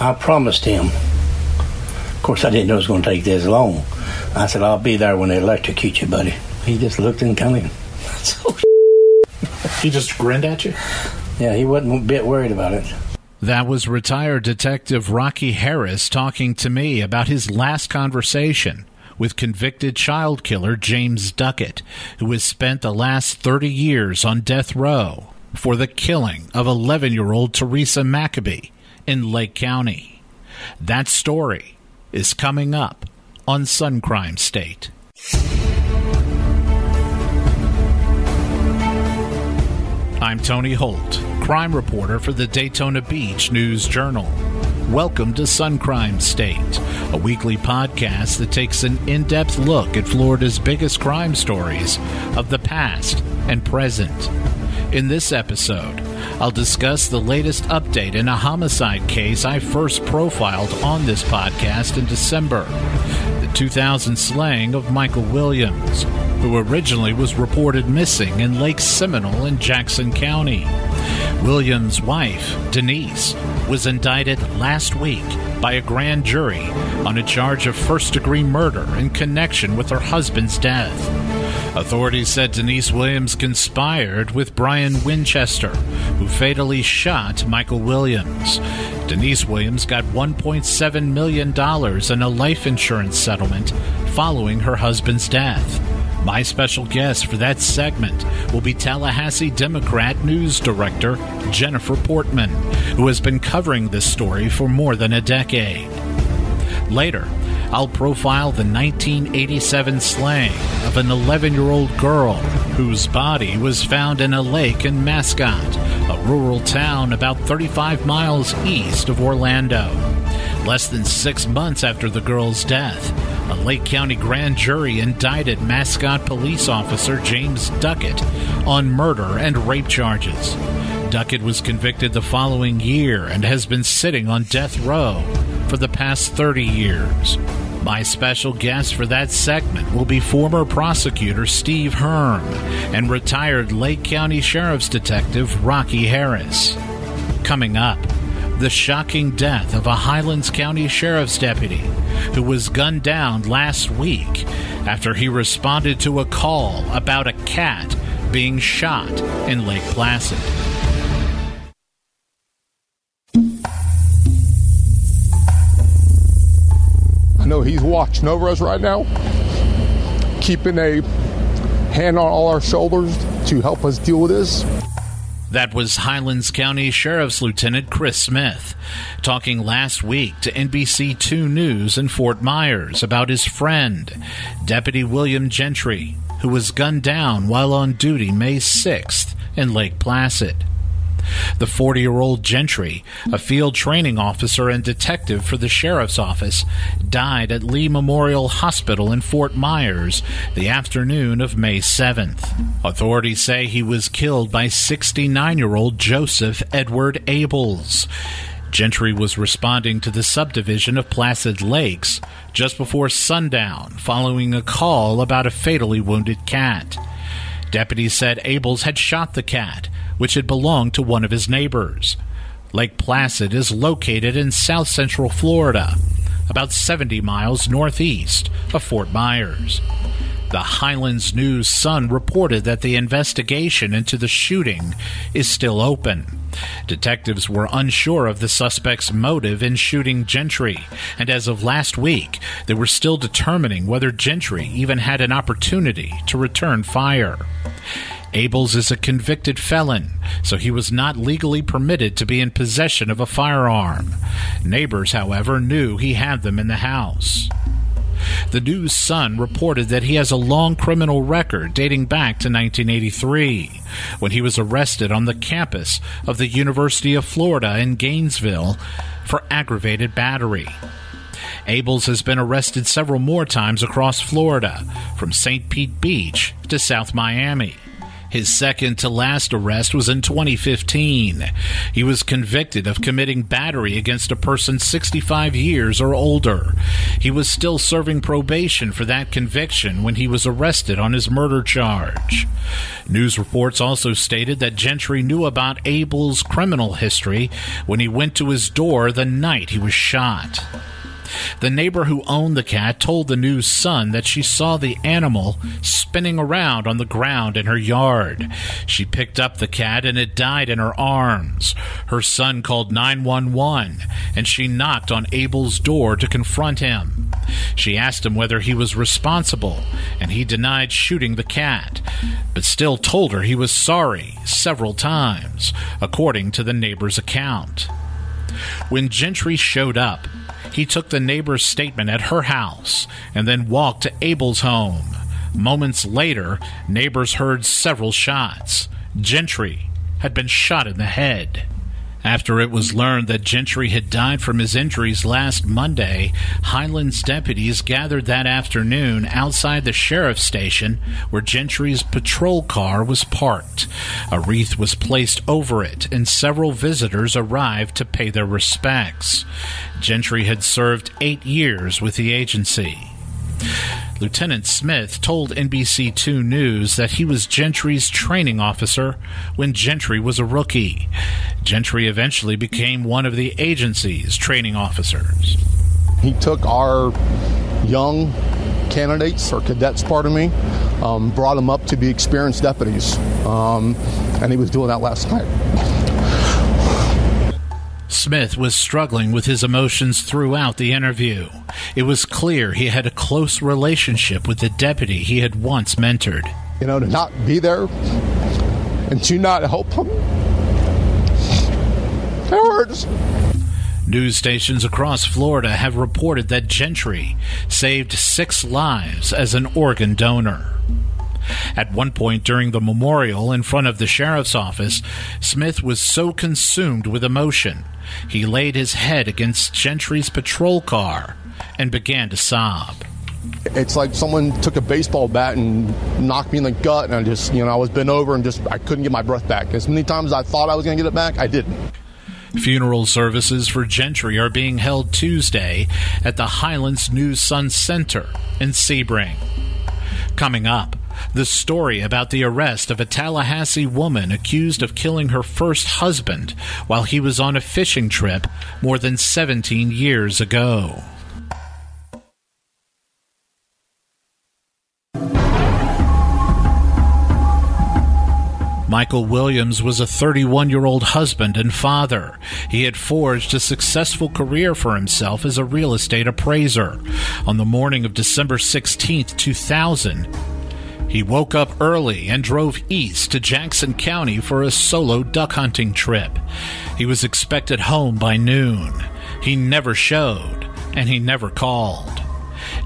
I promised him. Of course, I didn't know it was going to take this long. I said, I'll be there when they electrocute you, buddy. He just looked and kind of, so He just grinned at you? yeah, he wasn't a bit worried about it. That was retired Detective Rocky Harris talking to me about his last conversation with convicted child killer James Duckett, who has spent the last 30 years on death row for the killing of 11 year old Teresa McAbee in Lake County. That story is coming up on Sun Crime State. I'm Tony Holt, crime reporter for the Daytona Beach News Journal. Welcome to Sun Crime State, a weekly podcast that takes an in depth look at Florida's biggest crime stories of the past and present. In this episode, I'll discuss the latest update in a homicide case I first profiled on this podcast in December the 2000 slaying of Michael Williams, who originally was reported missing in Lake Seminole in Jackson County. Williams' wife, Denise, was indicted last week by a grand jury on a charge of first degree murder in connection with her husband's death. Authorities said Denise Williams conspired with Brian Winchester, who fatally shot Michael Williams. Denise Williams got $1.7 million in a life insurance settlement following her husband's death. My special guest for that segment will be Tallahassee Democrat News Director Jennifer Portman, who has been covering this story for more than a decade. Later, I'll profile the 1987 slaying of an 11 year old girl whose body was found in a lake in Mascotte, a rural town about 35 miles east of Orlando. Less than six months after the girl's death, a Lake County grand jury indicted Mascotte police officer James Duckett on murder and rape charges. Duckett was convicted the following year and has been sitting on death row for the past 30 years. My special guest for that segment will be former prosecutor Steve Hearn and retired Lake County Sheriff's Detective Rocky Harris. Coming up, the shocking death of a Highlands County Sheriff's deputy who was gunned down last week after he responded to a call about a cat being shot in Lake Placid. Know he's watching over us right now, keeping a hand on all our shoulders to help us deal with this. That was Highlands County Sheriff's Lieutenant Chris Smith talking last week to NBC2 News in Fort Myers about his friend, Deputy William Gentry, who was gunned down while on duty May 6th in Lake Placid. The 40 year old Gentry, a field training officer and detective for the sheriff's office, died at Lee Memorial Hospital in Fort Myers the afternoon of May 7th. Authorities say he was killed by 69 year old Joseph Edward Ables. Gentry was responding to the subdivision of Placid Lakes just before sundown following a call about a fatally wounded cat. Deputies said Ables had shot the cat, which had belonged to one of his neighbors. Lake Placid is located in south central Florida, about 70 miles northeast of Fort Myers. The Highlands News Sun reported that the investigation into the shooting is still open. Detectives were unsure of the suspect's motive in shooting Gentry, and as of last week, they were still determining whether Gentry even had an opportunity to return fire. Ables is a convicted felon, so he was not legally permitted to be in possession of a firearm. Neighbors, however, knew he had them in the house. The News Sun reported that he has a long criminal record dating back to 1983, when he was arrested on the campus of the University of Florida in Gainesville for aggravated battery. Ables has been arrested several more times across Florida, from St. Pete Beach to South Miami. His second to last arrest was in 2015. He was convicted of committing battery against a person 65 years or older. He was still serving probation for that conviction when he was arrested on his murder charge. News reports also stated that Gentry knew about Ables' criminal history when he went to his door the night he was shot. The neighbor who owned the cat told the News Sun that she saw the animal spinning around on the ground in her yard. She picked up the cat and it died in her arms. Her son called 911 and she knocked on Ables' door to confront him. She asked him whether he was responsible and he denied shooting the cat, but still told her he was sorry several times, according to the neighbor's account. When Gentry showed up, he took the neighbor's statement at her house and then walked to Ables' home. Moments later, neighbors heard several shots. Gentry had been shot in the head. After it was learned that Gentry had died from his injuries last Monday, Highlands deputies gathered that afternoon outside the sheriff's station where Gentry's patrol car was parked. A wreath was placed over it, and several visitors arrived to pay their respects. Gentry had served eight years with the agency. Lieutenant Smith told NBC2 News that he was Gentry's training officer when Gentry was a rookie. Gentry eventually became one of the agency's training officers. He took our young candidates or cadets, pardon me, um, brought them up to be experienced deputies, um, and he was doing that last night. Smith was struggling with his emotions throughout the interview. It was clear he had a close relationship with the deputy he had once mentored. You know, to not be there and to not help him. It hurts. News stations across Florida have reported that Gentry saved six lives as an organ donor. At one point during the memorial in front of the sheriff's office, Smith was so consumed with emotion, he laid his head against Gentry's patrol car and began to sob. It's like someone took a baseball bat and knocked me in the gut, and I just, you know, I was bent over and just, I couldn't get my breath back. As many times as I thought I was going to get it back, I didn't. Funeral services for Gentry are being held Tuesday at the Highlands News Sun Center in Sebring. Coming up, the story about the arrest of a Tallahassee woman accused of killing her first husband while he was on a fishing trip more than 17 years ago. Michael Williams was a 31 year old husband and father. He had forged a successful career for himself as a real estate appraiser. On the morning of December 16, 2000, he woke up early and drove east to Jackson County for a solo duck hunting trip. He was expected home by noon. He never showed, and he never called.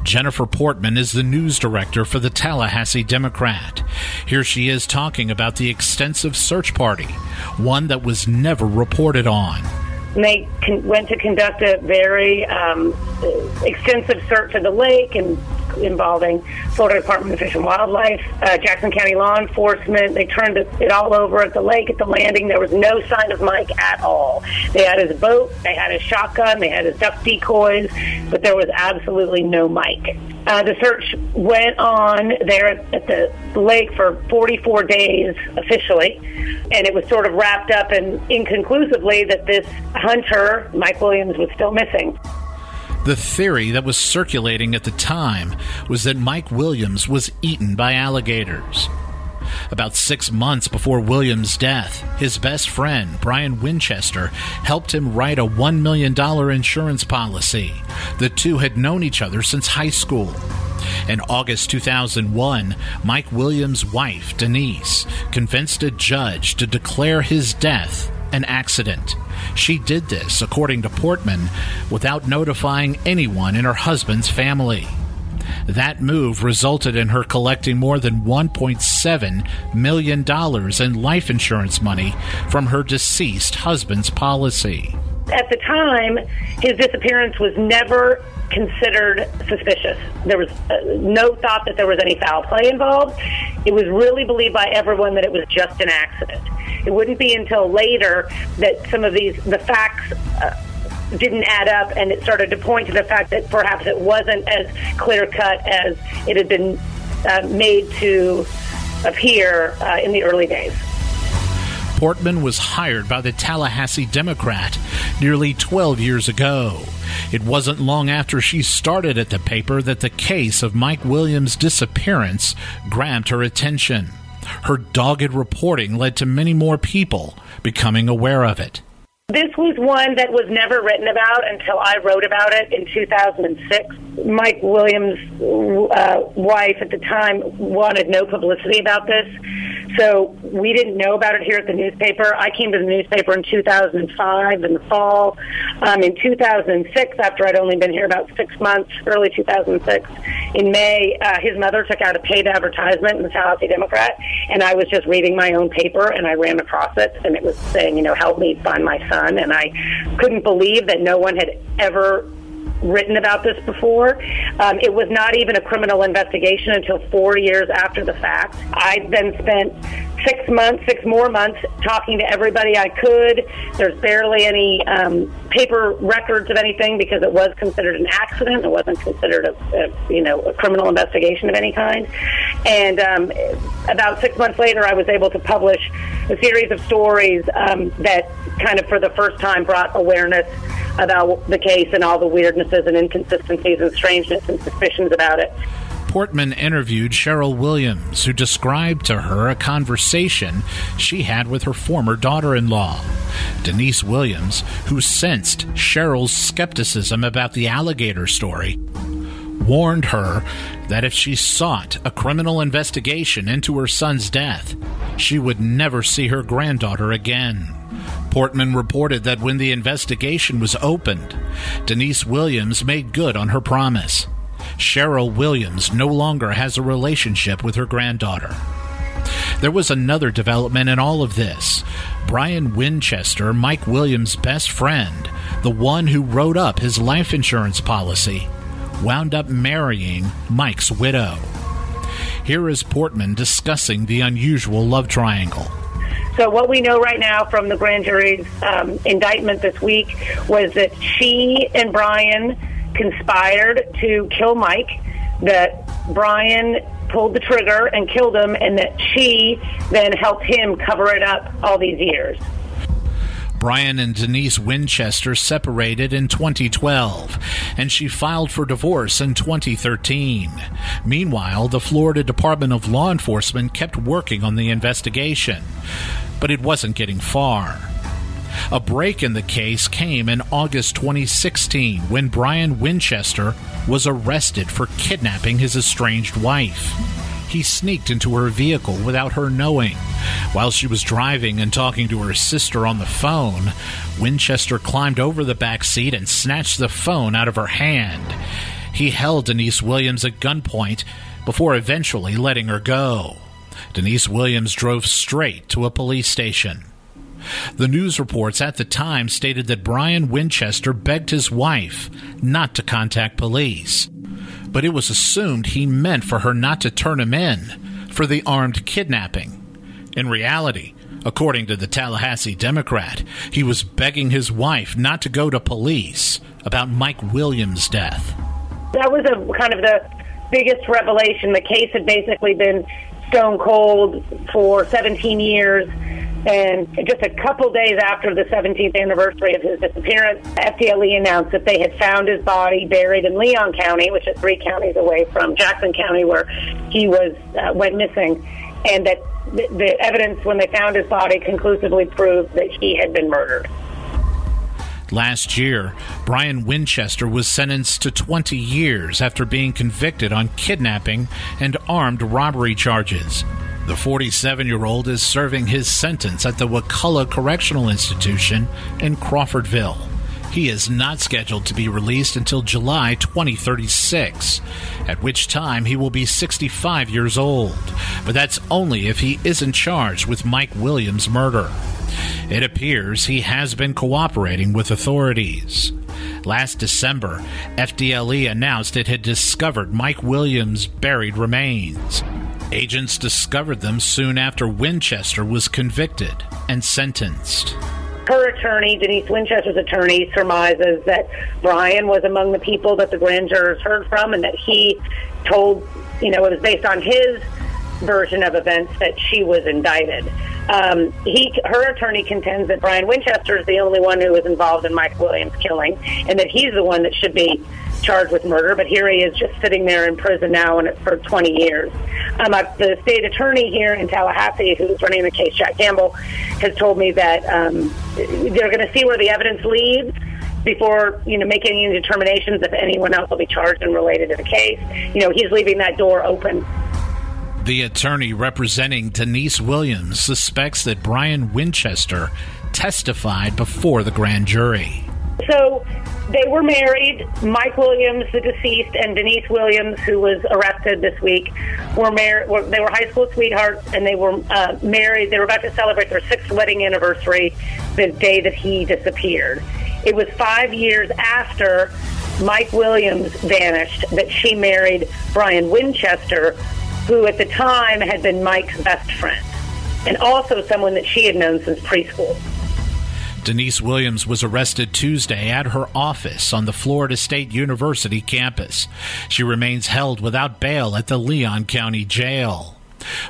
Jennifer Portman is the news director for the Tallahassee Democrat. Here she is talking about the extensive search party, one that was never reported on. They con- went to conduct a very um, extensive search of the lake and involving Florida Department of Fish and Wildlife, uh, Jackson County law enforcement. They turned it, it all over at the lake at the landing. There was no sign of Mike at all. They had his boat, they had his shotgun, they had his duck decoys, but there was absolutely no Mike. Uh, the search went on there at, the lake for 44 days officially, and it was sort of wrapped up and inconclusively that this hunter, Mike Williams, was still missing. The theory that was circulating at the time was that Mike Williams was eaten by alligators. About six months before Williams' death, his best friend, Brian Winchester, helped him write a $1 million insurance policy. The two had known each other since high school. In August 2001, Mike Williams' wife, Denise, convinced a judge to declare his death an accident. She did this, according to Portman, without notifying anyone in her husband's family. That move resulted in her collecting more than $1.7 million in life insurance money from her deceased husband's policy. at the time, his disappearance was never considered suspicious. There was uh, no thought that there was any foul play involved. It was really believed by everyone that it was just an accident. It wouldn't be until later that some of these the facts. Uh, didn't add up, and it started to point to the fact that perhaps it wasn't as clear cut as it had been uh, made to appear uh, in the early days. Portman was hired by the Tallahassee Democrat nearly 12 years ago. It wasn't long after she started at the paper that the case of Mike Williams' disappearance grabbed her attention. Her dogged reporting led to many more people becoming aware of it. This was one that was never written about until I wrote about it in 2006. Mike Williams' uh, wife at the time wanted no publicity about this. So we didn't know about it here at the newspaper. I came to the newspaper in 2005 in the fall. Um, in 2006, after I'd only been here about six months, early 2006, in May, uh, his mother took out a paid advertisement in the Tallahassee Democrat, and I was just reading my own paper, and I ran across it, and it was saying, you know, help me find my son, and I couldn't believe that no one had ever written about this before. Um, it was not even a criminal investigation until four years after the fact. I then spent six months, six more months, talking to everybody I could. There's barely any um, paper records of anything because it was considered an accident. It wasn't considered a, a you know a criminal investigation of any kind. And um, about six months later, I was able to publish a series of stories um, that kind of for the first time brought awareness about the case and all the weirdnesses and inconsistencies and strangeness and suspicions about it. Portman interviewed Cheryl Williams, who described to her a conversation she had with her former daughter in law. Denise Williams, who sensed Cheryl's skepticism about the alligator story, warned her that if she sought a criminal investigation into her son's death, she would never see her granddaughter again. Portman reported that when the investigation was opened, Denise Williams made good on her promise. Cheryl Williams no longer has a relationship with her granddaughter. There was another development in all of this. Brian Winchester, Mike Williams' best friend, the one who wrote up his life insurance policy, wound up marrying Mike's widow. Here is Portman discussing the unusual love triangle. So what we know right now from the grand jury's um, indictment this week was that she and Brian conspired to kill Mike, that Brian pulled the trigger and killed him, and that she then helped him cover it up all these years. Brian and Denise Winchester separated in 2012, and she filed for divorce in 2013. Meanwhile, the Florida Department of Law Enforcement kept working on the investigation, but it wasn't getting far. A break in the case came in August 2016 when Brian Winchester was arrested for kidnapping his estranged wife. He sneaked into her vehicle without her knowing. While she was driving and talking to her sister on the phone, Winchester climbed over the back seat and snatched the phone out of her hand. He held Denise Williams at gunpoint before eventually letting her go. Denise Williams drove straight to a police station. The news reports at the time stated that Brian Winchester begged his wife not to contact police, but it was assumed he meant for her not to turn him in for the armed kidnapping. In reality, according to the Tallahassee Democrat, he was begging his wife not to go to police about Mike Williams' death. That was a kind of the biggest revelation. The case had basically been stone cold for 17 years and just a couple days after the 17th anniversary of his disappearance, FDLE announced that they had found his body buried in Leon County, which is three counties away from Jackson County, where he was uh, went missing, and that the, the evidence when they found his body conclusively proved that he had been murdered. Last year, Brian Winchester was sentenced to 20 years after being convicted on kidnapping and armed robbery charges. The 47 year old is serving his sentence at the Wakulla Correctional Institution in Crawfordville. He is not scheduled to be released until July 2036, at which time he will be 65 years old. But that's only if he isn't charged with Mike Williams' murder. It appears he has been cooperating with authorities. Last December, FDLE announced it had discovered Mike Williams' buried remains. Agents discovered them soon after Winchester was convicted and sentenced. Her attorney, Denise Winchester's attorney, surmises that Brian was among the people that the grand jurors heard from and that he told, you know, it was based on his version of events that she was indicted. Um, he, her attorney contends that Brian Winchester is the only one who was involved in Mike Williams' killing, and that he's the one that should be charged with murder. But here he is, just sitting there in prison now, and for 20 years. Um, the state attorney here in Tallahassee, who's running the case, Jack Campbell, has told me that um, they're going to see where the evidence leads before you know making any determinations if anyone else will be charged and related to the case. You know, he's leaving that door open the attorney representing Denise Williams suspects that Brian Winchester testified before the grand jury. So they were married. Mike Williams, the deceased, and Denise Williams, who was arrested this week, were married. They were high school sweethearts, and they were uh, married. They were about to celebrate their sixth wedding anniversary the day that he disappeared. It was five years after Mike Williams vanished that she married Brian Winchester, who at the time had been Mike's best friend and also someone that she had known since preschool. Denise Williams was arrested Tuesday at her office on the Florida State University campus. She remains held without bail at the Leon County Jail.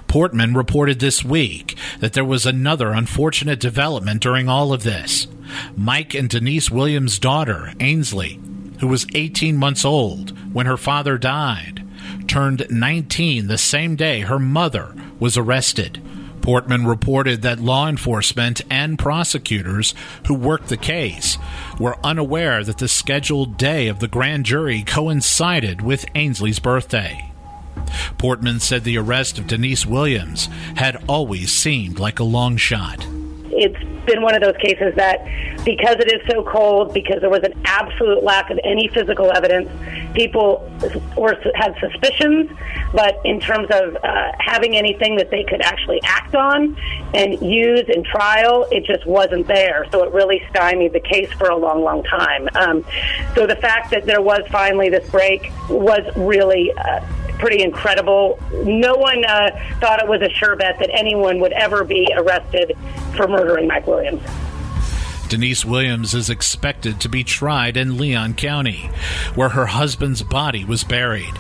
Portman reported this week that there was another unfortunate development during all of this. Mike and Denise Williams' daughter, Ainsley, who was 18 months old when her father died, turned 19 the same day her mother was arrested. Portman reported that law enforcement and prosecutors who worked the case were unaware that the scheduled day of the grand jury coincided with Ainsley's birthday. Portman said the arrest of Denise Williams had always seemed like a long shot. It's been one of those cases that because it is so cold, because there was an absolute lack of any physical evidence, people were had suspicions, but in terms of uh, having anything that they could actually act on and use in trial, it just wasn't there. So it really stymied the case for a long, long time. Um, so the fact that there was finally this break was really. Uh, pretty incredible. No one uh, thought it was a sure bet that anyone would ever be arrested for murdering Mike Williams. Denise Williams is expected to be tried in Leon County, where her husband's body was buried.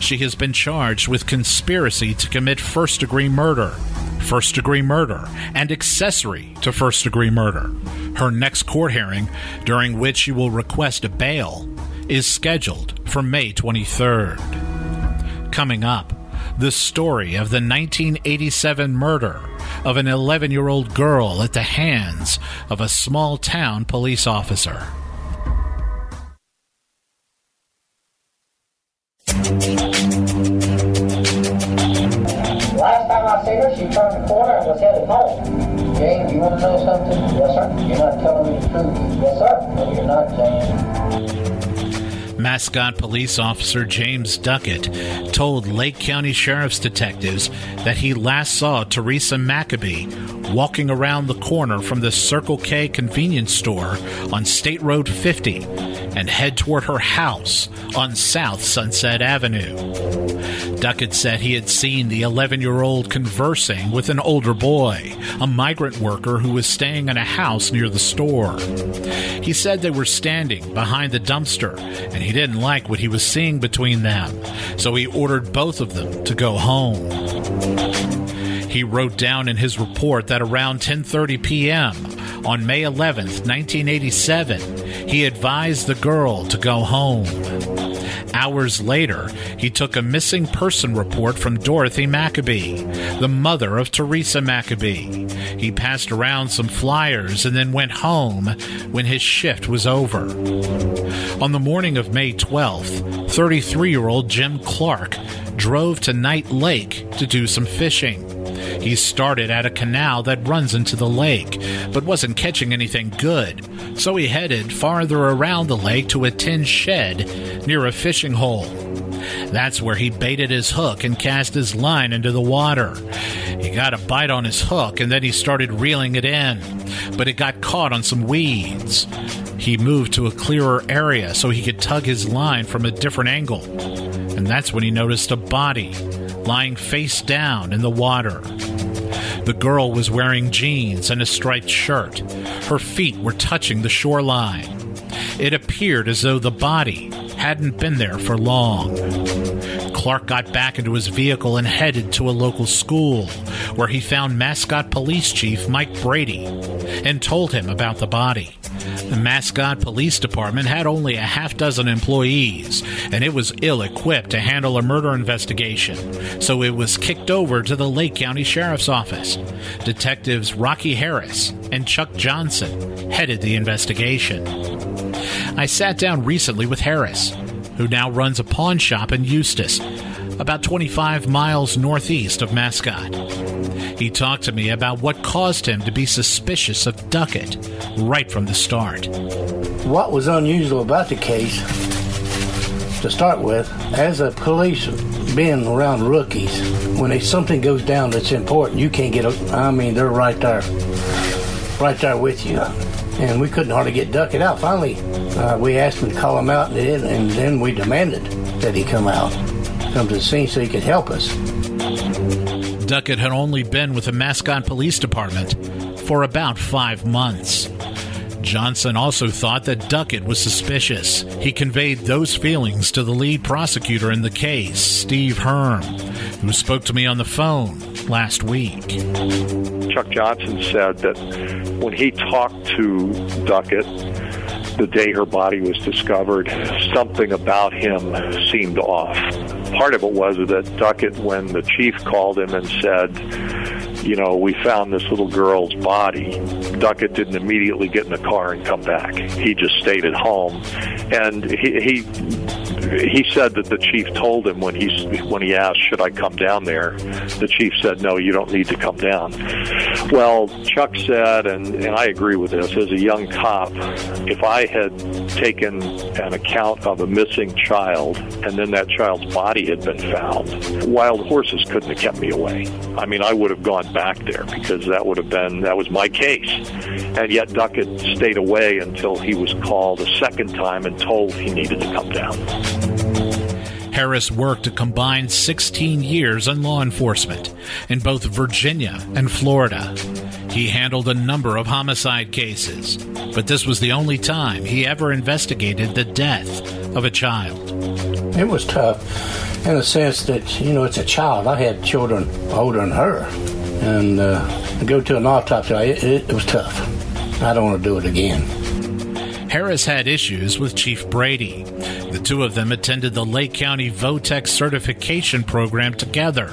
She has been charged with conspiracy to commit first degree murder, first degree murder, and accessory to first degree murder. Her next court hearing, during which she will request a bail, is scheduled for May 23rd. Coming up, the story of the 1987 murder of an 11 year old girl at the hands of a small town police officer. Last time I seen her, she turned the corner and was headed home. James, you want to know something? Yes, sir. You're not telling me the truth. Yes, sir. No, you're not, James. Mascotte police officer James Duckett told Lake County Sheriff's detectives that he last saw Teresa McAbee walking around the corner from the Circle K convenience store on State Road 50 and head toward her house on South Sunset Avenue. Duckett said he had seen the 11 year old conversing with an older boy, a migrant worker who was staying in a house near the store. He said they were standing behind the dumpster and he didn't like what he was seeing between them, so he ordered both of them to go home. He wrote down in his report that around 10:30 p.m. on May 11th, 1987, he advised the girl to go home. Hours later, he took a missing person report from Dorothy McAbee, the mother of Teresa McAbee. He passed around some flyers and then went home when his shift was over. On the morning of May 12th, 33 year old Jim Clark drove to Knight Lake to do some fishing. He started at a canal that runs into the lake, but wasn't catching anything good, so he headed farther around the lake to a tin shed near a fishing hole. That's where he baited his hook and cast his line into the water. He got a bite on his hook and then he started reeling it in, but it got caught on some weeds. He moved to a clearer area so he could tug his line from a different angle. And that's when he noticed a body lying face down in the water. The girl was wearing jeans and a striped shirt. Her feet were touching the shoreline. It appeared as though the body hadn't been there for long. Clark got back into his vehicle and headed to a local school, where he found Mascotte Police Chief Mike Brady and told him about the body. The Mascotte Police Department had only a half dozen employees, and it was ill equipped to handle a murder investigation, so it was kicked over to the Lake County Sheriff's Office. Detectives Rocky Harris and Chuck Johnson headed the investigation. I sat down recently with Harris, who now runs a pawn shop in Eustis, about 25 miles northeast of Mascotte. He talked to me about what caused him to be suspicious of Duckett right from the start. What was unusual about the case, to start with, as a police being around rookies, when they, something goes down that's important, you can't get. I mean, they're right there, right there with you, and we couldn't hardly get Duckett out. Finally, uh, we asked him to call him out, and, and then we demanded that he come out, come to the scene so he could help us. Duckett had only been with the Mascotte Police Department for about five months. Johnson also thought that Duckett was suspicious. He conveyed those feelings to the lead prosecutor in the case, Steve Hearn, who spoke to me on the phone last week. Chuck Johnson said that when he talked to Duckett the day her body was discovered, something about him seemed off. Part of it was that Duckett, when the chief called him and said, you know, we found this little girl's body, Duckett didn't immediately get in the car and come back. He just stayed at home. And he, he he said that the chief told him when he when he asked, "Should I come down there?" The chief said, "No, you don't need to come down." Well, Chuck said, and, and I agree with this. As a young cop, if I had taken an account of a missing child and then that child's body had been found, wild horses couldn't have kept me away. I mean, I would have gone back there because that would have been that was my case. And yet Duckett stayed away until he was called a second time and told he needed to come down. Harris worked a combined 16 years in law enforcement in both Virginia and Florida. He handled a number of homicide cases, but this was the only time he ever investigated the death of a child. It was tough in the sense that, you know, it's a child. I had children older than her. And uh, to go to an autopsy, it, it was tough. I don't want to do it again. Harris had issues with Chief Brady. The two of them attended the Lake County VOTEC certification program together,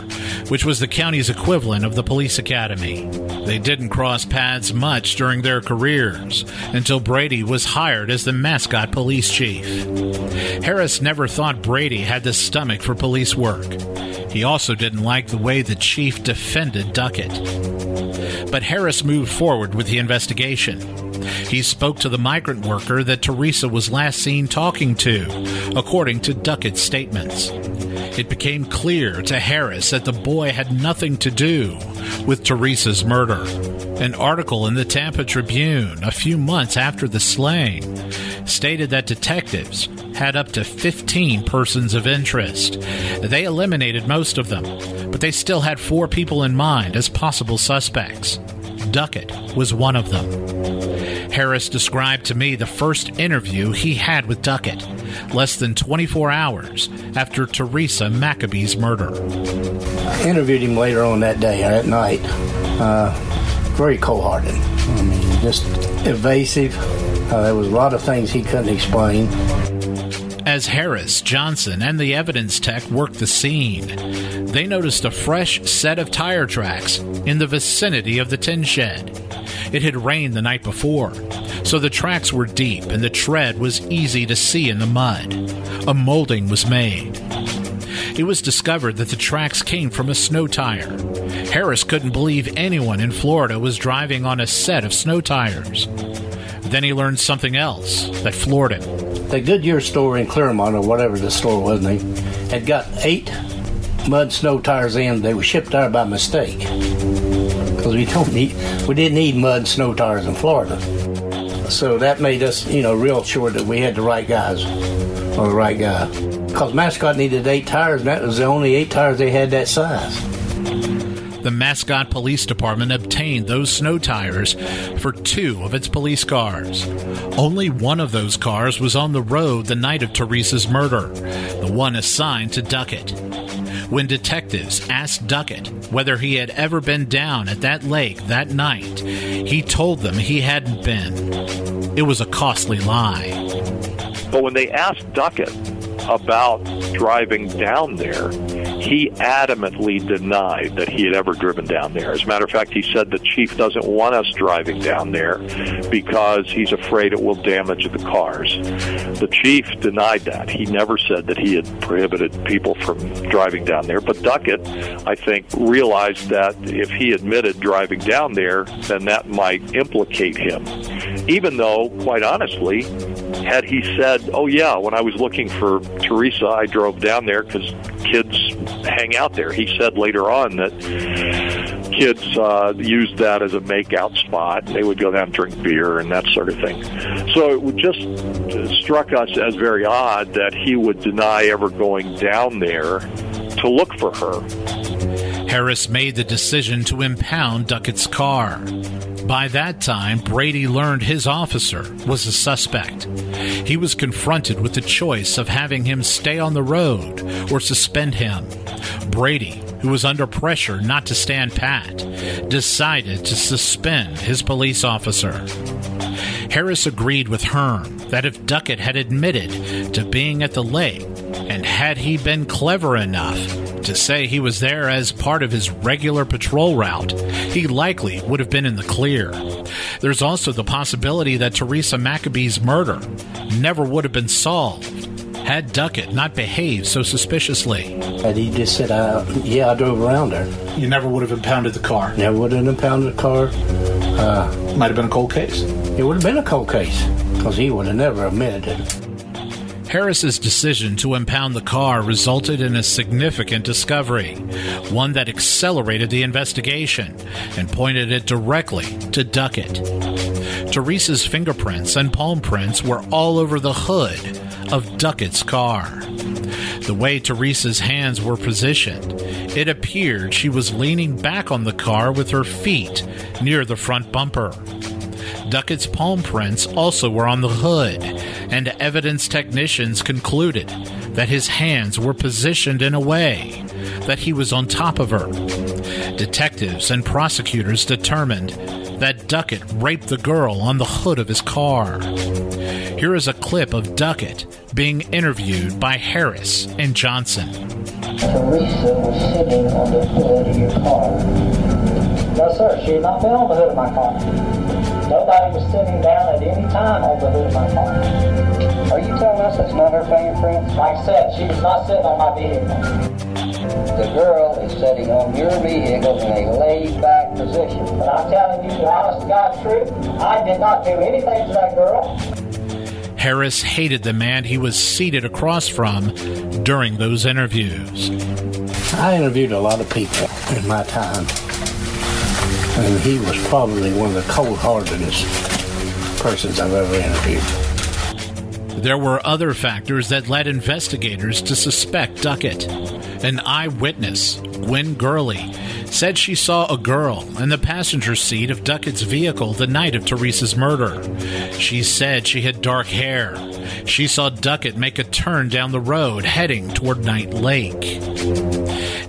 which was the county's equivalent of the police academy. They didn't cross paths much during their careers until Brady was hired as the Mascotte police chief. Harris never thought Brady had the stomach for police work. He also didn't like the way the chief defended Duckett. But Harris moved forward with the investigation. He spoke to the migrant worker that Teresa was last seen talking to, according to Duckett's statements. It became clear to Harris that the boy had nothing to do with Teresa's murder. An article in the Tampa Tribune a few months after the slaying stated that detectives had up to 15 persons of interest. They eliminated most of them, but they still had four people in mind as possible suspects. Duckett was one of them. Harris described to me the first interview he had with Duckett, less than 24 hours after Teresa McAbee's murder. I interviewed him later on that day, at night. Uh, very cold hearted. I mean, just evasive. Uh, there was a lot of things he couldn't explain. As Harris, Johnson, and the evidence tech worked the scene, they noticed a fresh set of tire tracks in the vicinity of the tin shed. It had rained the night before, so the tracks were deep and the tread was easy to see in the mud. A molding was made. It was discovered that the tracks came from a snow tire. Harris couldn't believe anyone in Florida was driving on a set of snow tires. Then he learned something else that floored him. The Goodyear store in Clermont, or whatever the store was, they had got eight mud snow tires in. They were shipped there by mistake because we don't need we didn't need mud and snow tires in Florida. So that made us, you know, real sure that we had the right guys or the right guy. Because Mascotte needed eight tires, and that was the only eight tires they had that size. The Mascotte Police Department obtained those snow tires for two of its police cars. Only one of those cars was on the road the night of Teresa's murder, the one assigned to Duckett. When detectives asked Duckett whether he had ever been down at that lake that night, he told them he hadn't been. It was a costly lie. But when they asked Duckett about driving down there, he adamantly denied that he had ever driven down there. As a matter of fact, he said the chief doesn't want us driving down there because he's afraid it will damage the cars. The chief denied that. He never said that he had prohibited people from driving down there. But Duckett, I think, realized that if he admitted driving down there, then that might implicate him. Even though, quite honestly, had he said, "Oh yeah, when I was looking for Teresa, I drove down there because kids hang out there," he said later on that kids uh, used that as a makeout spot. They would go down and drink beer and that sort of thing. So it just struck us as very odd that he would deny ever going down there to look for her. Harris made the decision to impound Duckett's car. By that time, Brady learned his officer was a suspect. He was confronted with the choice of having him stay on the road or suspend him. Brady, who was under pressure not to stand pat, decided to suspend his police officer. Harris agreed with Hearn that if Duckett had admitted to being at the lake, and had he been clever enough to say he was there as part of his regular patrol route, he likely would have been in the clear. There's also the possibility that Teresa McAbee's murder never would have been solved had Duckett not behaved so suspiciously. And he just said, uh, "Yeah, I drove around there. You never would have impounded the car. Never would have impounded the car. Uh, Might have been a cold case. it would have been a cold case because he would have never admitted it." Harris's decision to impound the car resulted in a significant discovery, one that accelerated the investigation and pointed it directly to Duckett. Teresa's fingerprints and palm prints were all over the hood of Duckett's car. The way Teresa's hands were positioned, it appeared she was leaning back on the car with her feet near the front bumper. Duckett's palm prints also were on the hood, and evidence technicians concluded that his hands were positioned in a way that he was on top of her. Detectives and prosecutors determined that Duckett raped the girl on the hood of his car. Here is a clip of Duckett being interviewed by Harris and Johnson. Teresa was sitting on the hood of your car. No, sir, she had not been on the hood of my car. Nobody was sitting down at any time on the hood of my car. Are you telling us that's not her fingerprints? Like I said, she was not sitting on my vehicle. The girl is sitting on your vehicle in a laid-back position. But I'm telling you the honest to God truth, I did not do anything to that girl. Harris hated the man he was seated across from during those interviews. I interviewed a lot of people in my time, and he was probably one of the cold-heartedest persons I've ever interviewed. There were other factors that led investigators to suspect Duckett. An eyewitness, Gwen Gurley, said she saw a girl in the passenger seat of Duckett's vehicle the night of Teresa's murder. She said she had dark hair. She saw Duckett make a turn down the road heading toward Night Lake.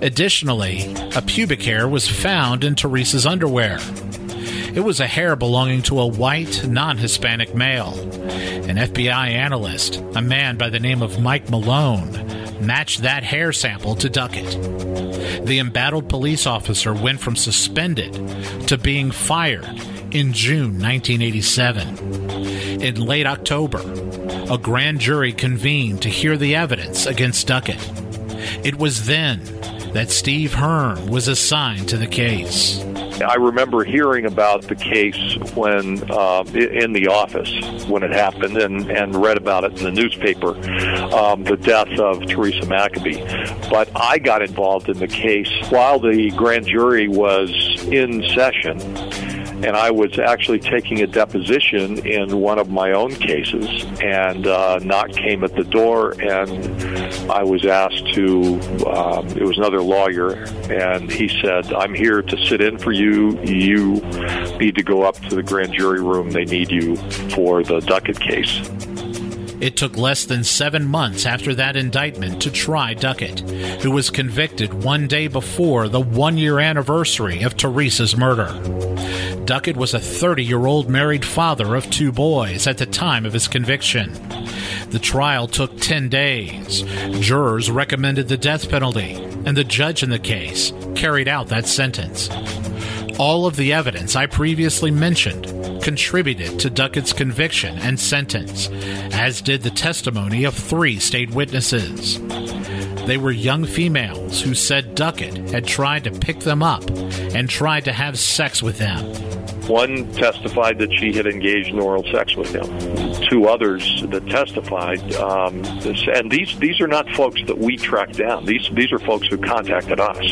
Additionally, a pubic hair was found in Teresa's underwear. It was a hair belonging to a white, non Hispanic male. An FBI analyst, a man by the name of Mike Malone, matched that hair sample to Duckett. The embattled police officer went from suspended to being fired in June 1987. In late October, a grand jury convened to hear the evidence against Duckett. It was then that Steve Hearn was assigned to the case. I remember hearing about the case when uh, in the office when it happened, and and read about it in the newspaper, um, the death of Teresa McAbee. But I got involved in the case while the grand jury was in session and I was actually taking a deposition in one of my own cases, and uh, knock came at the door, and I was asked to. Um, it was another lawyer, and he said, "I'm here to sit in for you. You need to go up to the grand jury room. They need you for the Duckett case." It took less than seven months after that indictment to try Duckett, who was convicted one day before the one year anniversary of Teresa's murder. Duckett was a 30 year old married father of two boys at the time of his conviction. The trial took 10 days. Jurors recommended the death penalty, and the judge in the case carried out that sentence. All of the evidence I previously mentioned contributed to Duckett's conviction and sentence, as did the testimony of three state witnesses. They were young females who said Duckett had tried to pick them up and tried to have sex with them. One testified that she had engaged in oral sex with him. Two others that testified, um, and these these are not folks that we tracked down. These these are folks who contacted us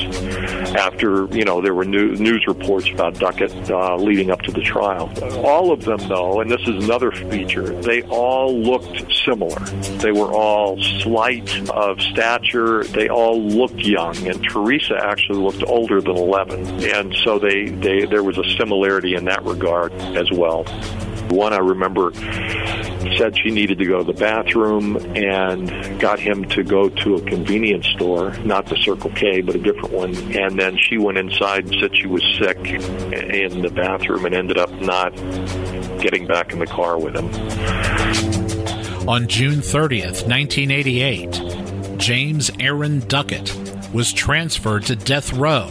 after you know there were new, news reports about Duckett uh, leading up to the trial. All of them, though, and this is another feature, they all looked similar. They were all slight of stature. They all looked young, and Teresa actually looked older than 11, and so they, they there was a similarity in that regard as well. One I remember said she needed to go to the bathroom and got him to go to a convenience store, not the Circle K, but a different one. And then she went inside and said she was sick in the bathroom and ended up not getting back in the car with him. On June 30th, 1988, James Aaron Duckett was transferred to death row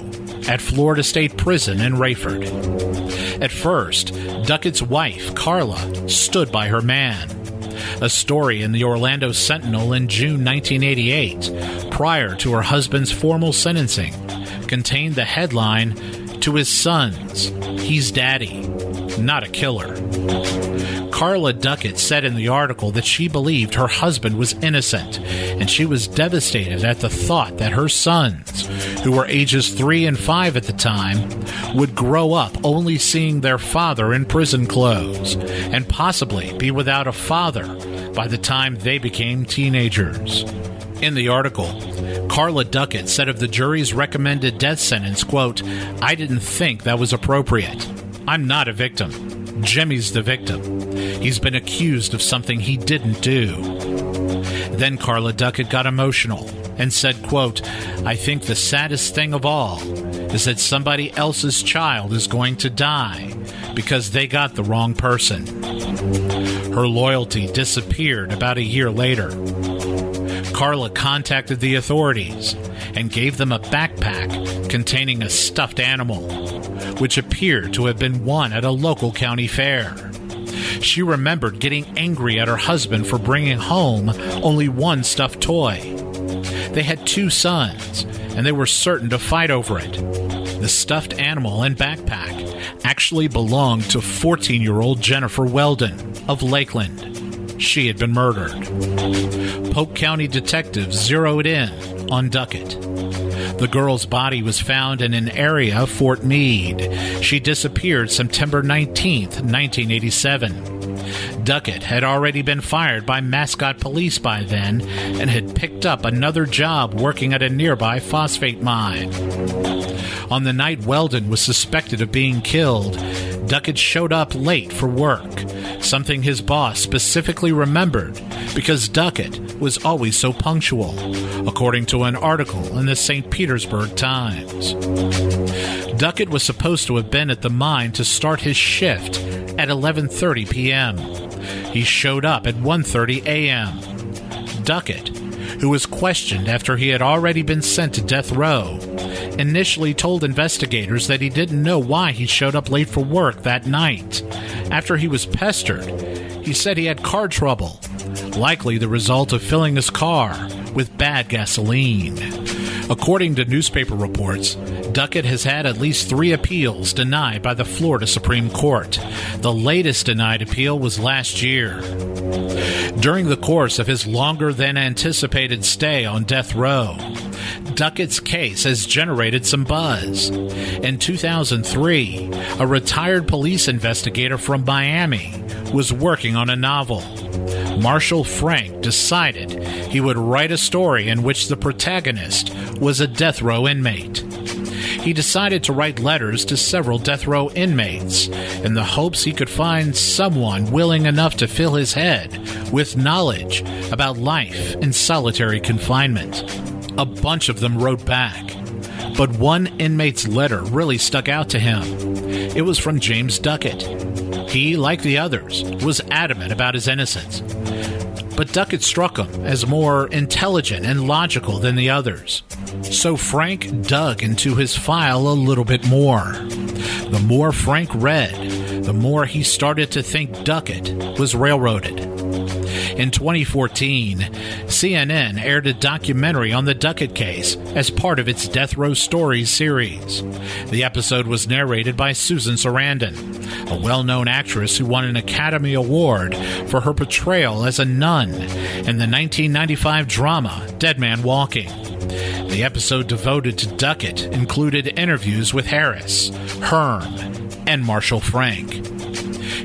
at Florida State Prison in Raiford. At first, Duckett's wife, Carla, stood by her man. A story in the Orlando Sentinel in June 1988, prior to her husband's formal sentencing, contained the headline To his sons, he's daddy, not a killer. Carla Duckett said in the article that she believed her husband was innocent, and she was devastated at the thought that her sons, who were ages three and five at the time, would grow up only seeing their father in prison clothes, and possibly be without a father by the time they became teenagers. In the article, Carla Duckett said of the jury's recommended death sentence, quote, I didn't think that was appropriate. I'm not a victim. Jimmy's the victim. He's been accused of something he didn't do. Then Carla Duckett got emotional and said, quote, I think the saddest thing of all is that somebody else's child is going to die because they got the wrong person. Her loyalty disappeared about a year later. Carla contacted the authorities and gave them a backpack containing a stuffed animal, which appeared to have been won at a local county fair. She remembered getting angry at her husband for bringing home only one stuffed toy. They had two sons, and they were certain to fight over it. The stuffed animal and backpack actually belonged to 14 year old Jennifer Weldon of Lakeland. She had been murdered. Polk County detectives zeroed in on Duckett. The girl's body was found in an area of Fort Meade. She disappeared September 19, 1987. Duckett had already been fired by Mascotte Police by then and had picked up another job working at a nearby phosphate mine. On the night Weldon was suspected of being killed, Duckett showed up late for work, something his boss specifically remembered because Duckett was always so punctual, according to an article in the St. Petersburg Times. Duckett was supposed to have been at the mine to start his shift at 11:30 p.m. He showed up at 1:30 a.m. Duckett, who was questioned after he had already been sent to death row, initially told investigators that he didn't know why he showed up late for work that night. After he was pestered, he said he had car trouble, likely the result of filling his car with bad gasoline. According to newspaper reports, Duckett has had at least three appeals denied by the Florida Supreme Court. The latest denied appeal was last year. During the course of his longer than anticipated stay on death row, Duckett's case has generated some buzz. In 2003, a retired police investigator from Miami was working on a novel. Marshall Frank decided he would write a story in which the protagonist was a death row inmate. He decided to write letters to several death row inmates in the hopes he could find someone willing enough to fill his head with knowledge about life in solitary confinement. A bunch of them wrote back, but one inmate's letter really stuck out to him. It was from James Duckett. He, like the others, was adamant about his innocence. But Duckett struck him as more intelligent and logical than the others. So Frank dug into his file a little bit more. The more Frank read, the more he started to think Duckett was railroaded. In 2014, CNN aired a documentary on the Duckett case as part of its Death Row Stories series. The episode was narrated by Susan Sarandon, a well known actress who won an Academy Award for her portrayal as a nun in the 1995 drama Dead Man Walking. The episode devoted to Duckett included interviews with Harris, Hearn, and Marshall Frank.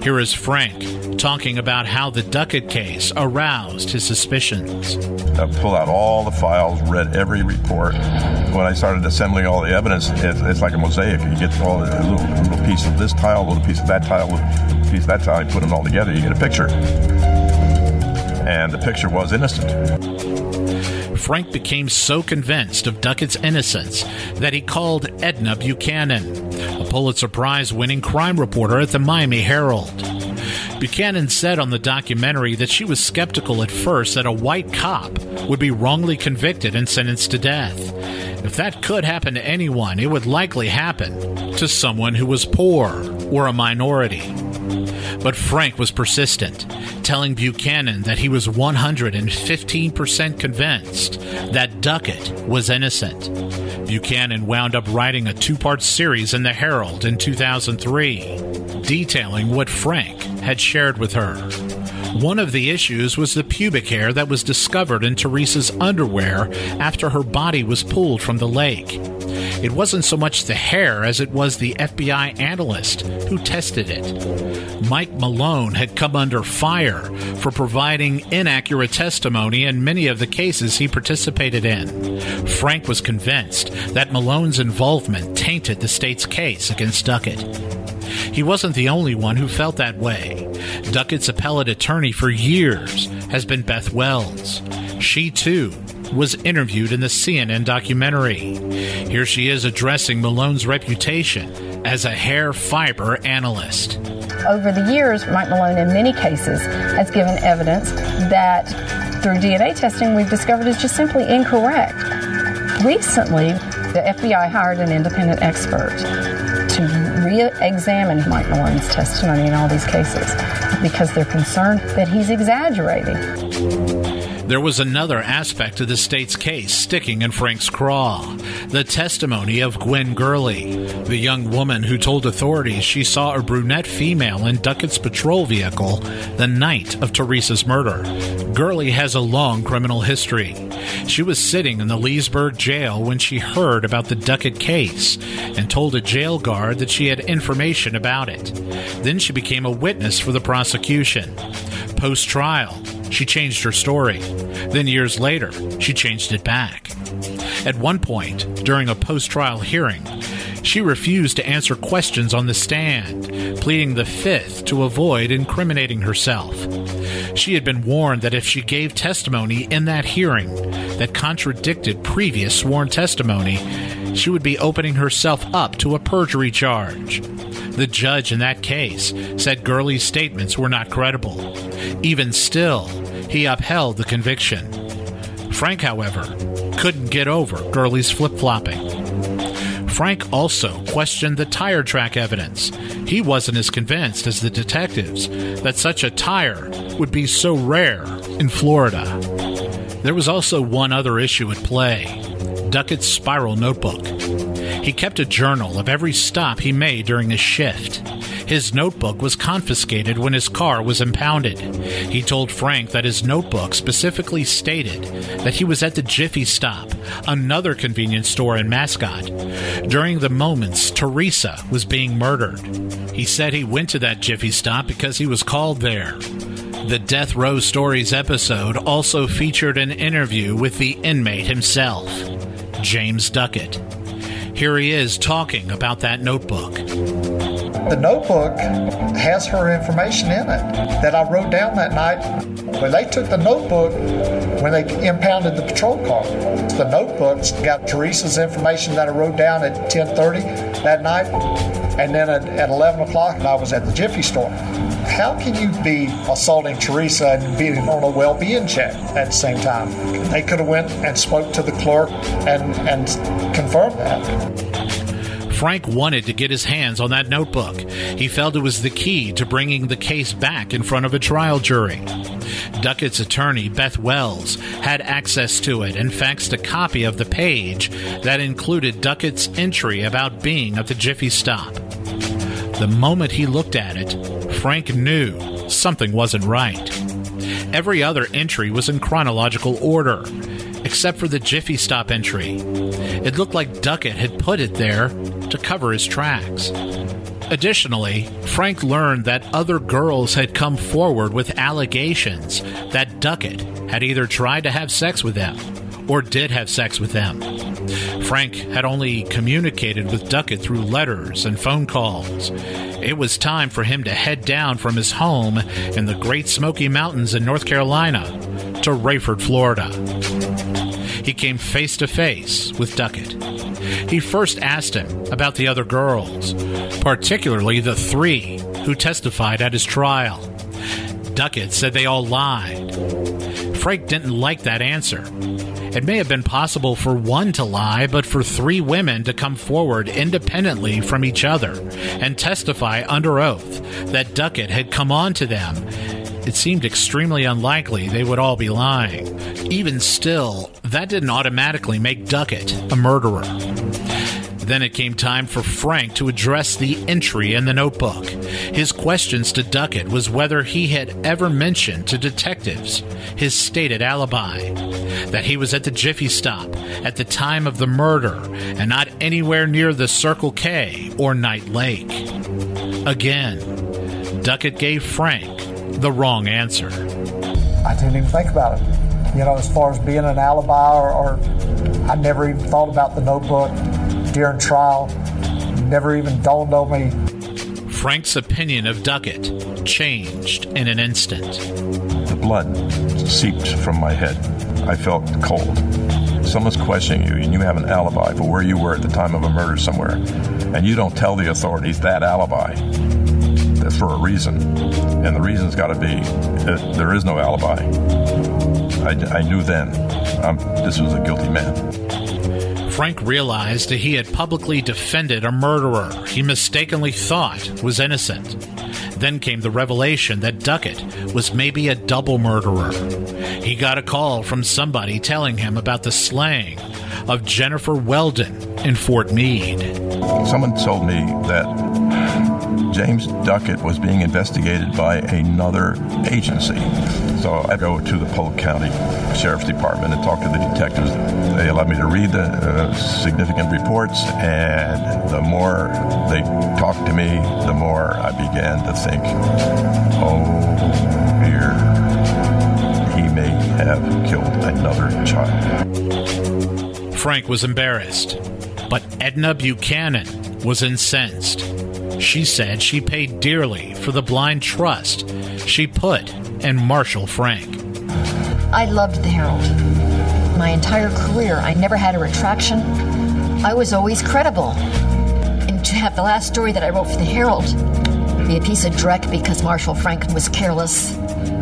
Here is Frank talking about how the Duckett case aroused his suspicions. I pulled out all the files, read every report. When I started assembling all the evidence, it's, it's like a mosaic. You get all the little, little piece of this tile, little piece of that tile, little piece of that tile. You put them all together, you get a picture. And the picture was innocent. Frank became so convinced of Duckett's innocence that he called Edna Buchanan, Pulitzer Prize winning crime reporter at the Miami Herald. Buchanan said on the documentary that she was skeptical at first that a white cop would be wrongly convicted and sentenced to death. If that could happen to anyone, it would likely happen to someone who was poor or a minority. But Frank was persistent, telling Buchanan that he was 115% convinced that Duckett was innocent. Buchanan wound up writing a two part series in the Herald in 2003, detailing what Frank had shared with her. One of the issues was the pubic hair that was discovered in Teresa's underwear after her body was pulled from the lake. It wasn't so much the hair as it was the FBI analyst who tested it. Mike Malone had come under fire for providing inaccurate testimony in many of the cases he participated in. Frank was convinced that Malone's involvement tainted the state's case against Duckett. He wasn't the only one who felt that way. Duckett's appellate attorney for years has been Beth Wells. She, too, was interviewed in the CNN documentary. Here she is addressing Malone's reputation as a hair fiber analyst. Over the years, Mike Malone, in many cases, has given evidence that through DNA testing we've discovered is just simply incorrect. Recently, the FBI hired an independent expert to re examine Mike Malone's testimony in all these cases because they're concerned that he's exaggerating. There was another aspect of the state's case sticking in Frank's craw the testimony of Gwen Gurley, the young woman who told authorities she saw a brunette female in Duckett's patrol vehicle the night of Teresa's murder. Gurley has a long criminal history. She was sitting in the Leesburg jail when she heard about the Duckett case and told a jail guard that she had information about it. Then she became a witness for the prosecution. Post trial, she changed her story. Then, years later, she changed it back. At one point, during a post trial hearing, she refused to answer questions on the stand, pleading the fifth to avoid incriminating herself. She had been warned that if she gave testimony in that hearing that contradicted previous sworn testimony, she would be opening herself up to a perjury charge. The judge in that case said Gurley's statements were not credible. Even still, he upheld the conviction. Frank, however, couldn't get over Gurley's flip flopping. Frank also questioned the tire track evidence. He wasn't as convinced as the detectives that such a tire would be so rare in Florida. There was also one other issue at play Duckett's spiral notebook. He kept a journal of every stop he made during his shift. His notebook was confiscated when his car was impounded. He told Frank that his notebook specifically stated that he was at the Jiffy Stop, another convenience store in Mascotte, during the moments Teresa was being murdered. He said he went to that Jiffy Stop because he was called there. The Death Row Stories episode also featured an interview with the inmate himself, James Duckett. Here he is talking about that notebook. The notebook has her information in it that I wrote down that night. When they took the notebook, when they impounded the patrol car, the notebooks got Teresa's information that I wrote down at 10:30 that night, and then at, at 11 o'clock I was at the Jiffy store. How can you be assaulting Teresa and being on a well-being check at the same time? They could have went and spoke to the clerk and and confirmed that. Frank wanted to get his hands on that notebook. He felt it was the key to bringing the case back in front of a trial jury. Duckett's attorney, Beth Wells, had access to it and faxed a copy of the page that included Duckett's entry about being at the Jiffy Stop. The moment he looked at it, Frank knew something wasn't right. Every other entry was in chronological order, except for the Jiffy Stop entry. It looked like Duckett had put it there to cover his tracks. Additionally, Frank learned that other girls had come forward with allegations that Duckett had either tried to have sex with them or did have sex with them. Frank had only communicated with Duckett through letters and phone calls. It was time for him to head down from his home in the Great Smoky Mountains in North Carolina to Raiford, Florida. He came face to face with Duckett. He first asked him about the other girls, particularly the three who testified at his trial. Duckett said they all lied. Frank didn't like that answer. It may have been possible for one to lie, but for three women to come forward independently from each other and testify under oath that Duckett had come on to them, it seemed extremely unlikely they would all be lying. Even still, that didn't automatically make Duckett a murderer. Then it came time for Frank to address the entry in the notebook. His questions to Duckett was whether he had ever mentioned to detectives his stated alibi that he was at the Jiffy Stop at the time of the murder and not anywhere near the Circle K or Night Lake. Again, Duckett gave Frank the wrong answer. I didn't even think about it. You know, as far as being an alibi, or, or I never even thought about the notebook during trial. Never even dawned on me. Frank's opinion of Duckett changed in an instant. The blood seeped from my head. I felt cold. Someone's questioning you, and you have an alibi for where you were at the time of a murder somewhere, and you don't tell the authorities that alibi. That's for a reason, and the reason's got to be that there is no alibi. I, I knew then um, this was a guilty man. Frank realized that he had publicly defended a murderer he mistakenly thought was innocent. Then came the revelation that Duckett was maybe a double murderer. He got a call from somebody telling him about the slaying of Jennifer Weldon in Fort Meade. Someone told me that James Duckett was being investigated by another agency. So I go to the Polk County Sheriff's Department and talk to the detectives. They allowed me to read the uh, significant reports, and the more they talked to me, the more I began to think, oh dear, he may have killed another child. Frank was embarrassed, but Edna Buchanan was incensed. She said she paid dearly for the blind trust she put in Marshall Frank. I loved the Herald. My entire career, I never had a retraction. I was always credible. And to have the last story that I wrote for the Herald be a piece of dreck because Marshall Franklin was careless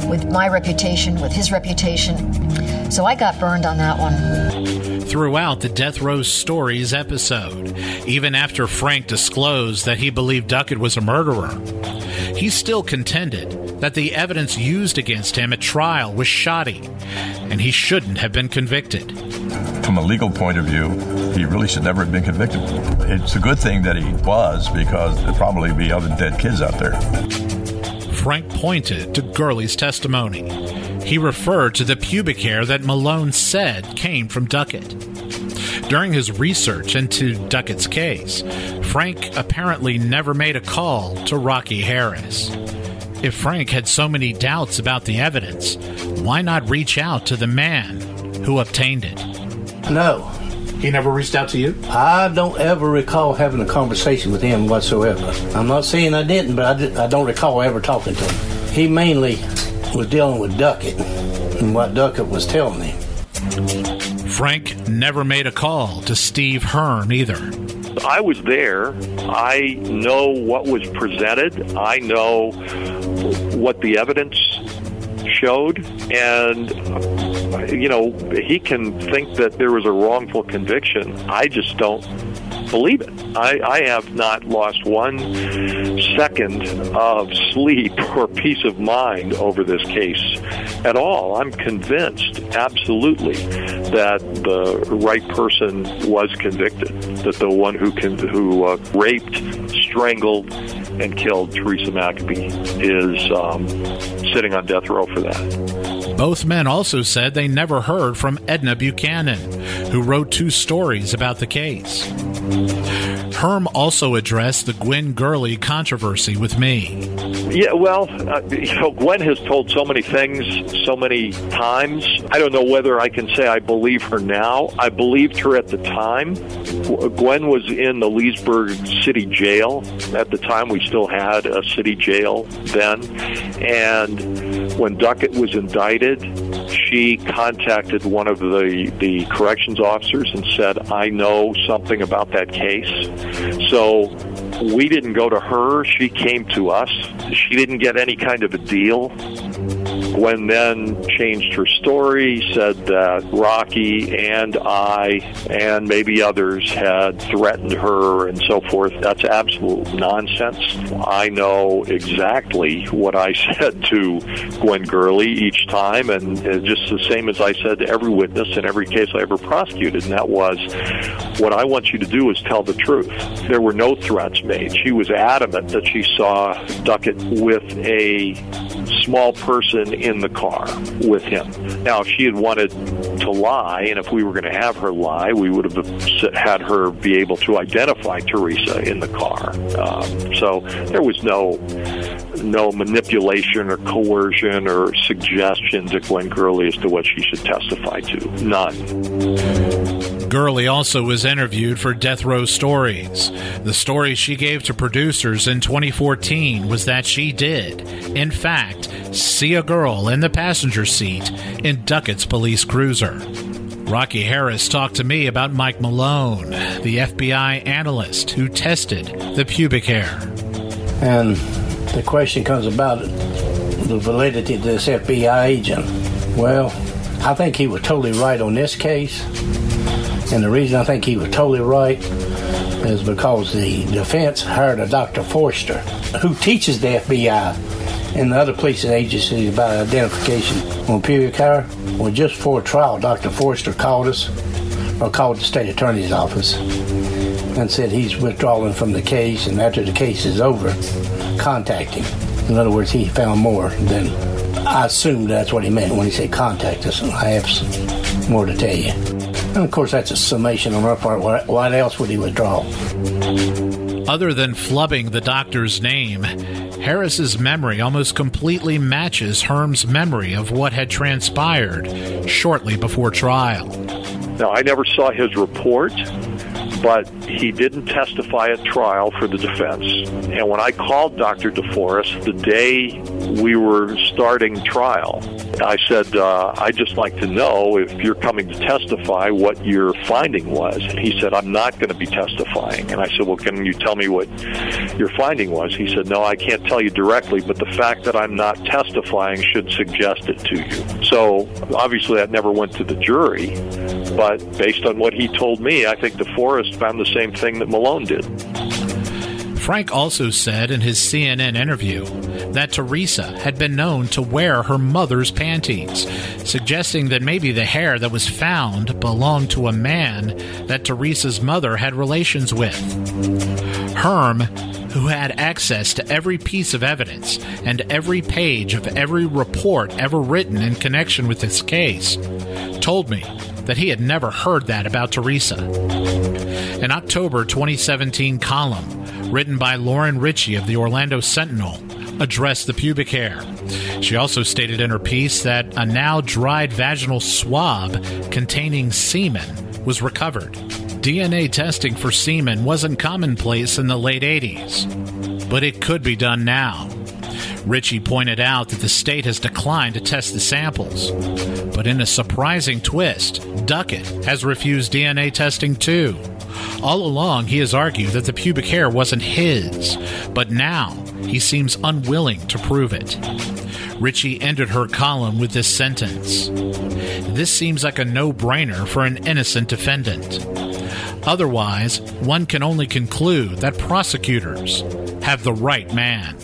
with my reputation, with his reputation. So I got burned on that one. Throughout the Death Row Stories episode, even after Frank disclosed that he believed Duckett was a murderer, he still contended that the evidence used against him at trial was shoddy and he shouldn't have been convicted. From a legal point of view, he really should never have been convicted. It's a good thing that he was because there'd probably be other dead kids out there. Frank pointed to Gurley's testimony. He referred to the pubic hair that Malone said came from Duckett. During his research into Duckett's case, Frank apparently never made a call to Rocky Harris. If Frank had so many doubts about the evidence, why not reach out to the man who obtained it? No. He never reached out to you? I don't ever recall having a conversation with him whatsoever. I'm not saying I didn't, but I, did, I don't recall ever talking to him. He mainly was dealing with Duckett and what Duckett was telling him. Frank never made a call to Steve Hearn either. I was there. I know what was presented. I know what the evidence showed. And, you know, he can think that there was a wrongful conviction. I just don't believe it. I, I have not lost one second of sleep or peace of mind over this case at all. I'm convinced, absolutely, that the right person was convicted. That the one who can, who uh, raped, strangled, and killed Teresa McAbee is um, sitting on death row for that. Both men also said they never heard from Edna Buchanan, who wrote two stories about the case. Hearn also addressed the Gwen Gurley controversy with me. Yeah, well, uh, you know, Gwen has told so many things so many times. I don't know whether I can say I believe her now. I believed her at the time. Gwen was in the Leesburg City Jail. At the time, we still had a city jail then. And when Duckett was indicted, she contacted one of the, the corrections officers and said, I know something about that case. So we didn't go to her. She came to us. She didn't get any kind of a deal. Gwen then changed her story, said that Rocky and I and maybe others had threatened her and so forth. That's absolute nonsense. I know exactly what I said to Gwen Gurley each time, and just the same as I said to every witness in every case I ever prosecuted, and that was what I want you to do is tell the truth. There were no threats made. She was adamant that she saw Duckett with a small person in the car with him. Now, if she had wanted to lie, and if we were going to have her lie, we would have had her be able to identify Teresa in the car. Um, so there was no no manipulation or coercion or suggestion to Gwen Gurley as to what she should testify to. None. Gurley also was interviewed for Death Row Stories. The story she gave to producers in 2014 was that she did, in fact, see a girl in the passenger seat in Duckett's police cruiser. Rocky Harris talked to me about Mike Malone, the FBI analyst who tested the pubic hair. And the question comes about the validity of this FBI agent. Well, I think he was totally right on this case. And the reason I think he was totally right is because the defense hired a Dr. Forster who teaches the FBI and the other police agencies about identification on pubic hair. Well, just before trial, Dr. Forster called us or called the state attorney's office and said he's withdrawing from the case and after the case is over, contact him. In other words, he found more than I assumed that's what he meant when he said contact us. I have more to tell you. And of course, that's a summation on our part. What, what else would he withdraw? Other than flubbing the doctor's name, Harris's memory almost completely matches Hearn's memory of what had transpired shortly before trial. Now, I never saw his report, but he didn't testify at trial for the defense. And when I called Dr. DeForest the day we were starting trial, I said, uh, I'd just like to know if you're coming to testify what your finding was. And he said, I'm not going to be testifying. And I said, Well, can you tell me what your finding was? He said, No, I can't tell you directly, but the fact that I'm not testifying should suggest it to you. So obviously, that never went to the jury. But based on what he told me, I think DeForest found the same thing that Malone did. Frank also said in his CNN interview that Teresa had been known to wear her mother's panties, suggesting that maybe the hair that was found belonged to a man that Teresa's mother had relations with. Hearn, who had access to every piece of evidence and every page of every report ever written in connection with this case, told me that he had never heard that about Teresa. An October 2017 column written by Lauren Ritchie of the Orlando Sentinel addressed the pubic hair. She also stated in her piece that a now dried vaginal swab containing semen was recovered. DNA testing for semen wasn't commonplace in the late 80s, but it could be done now. Ritchie pointed out that the state has declined to test the samples. But in a surprising twist, Duckett has refused DNA testing too. All along, he has argued that the pubic hair wasn't his, but now he seems unwilling to prove it. Ritchie ended her column with this sentence This seems like a no brainer for an innocent defendant. Otherwise, one can only conclude that prosecutors have the right man.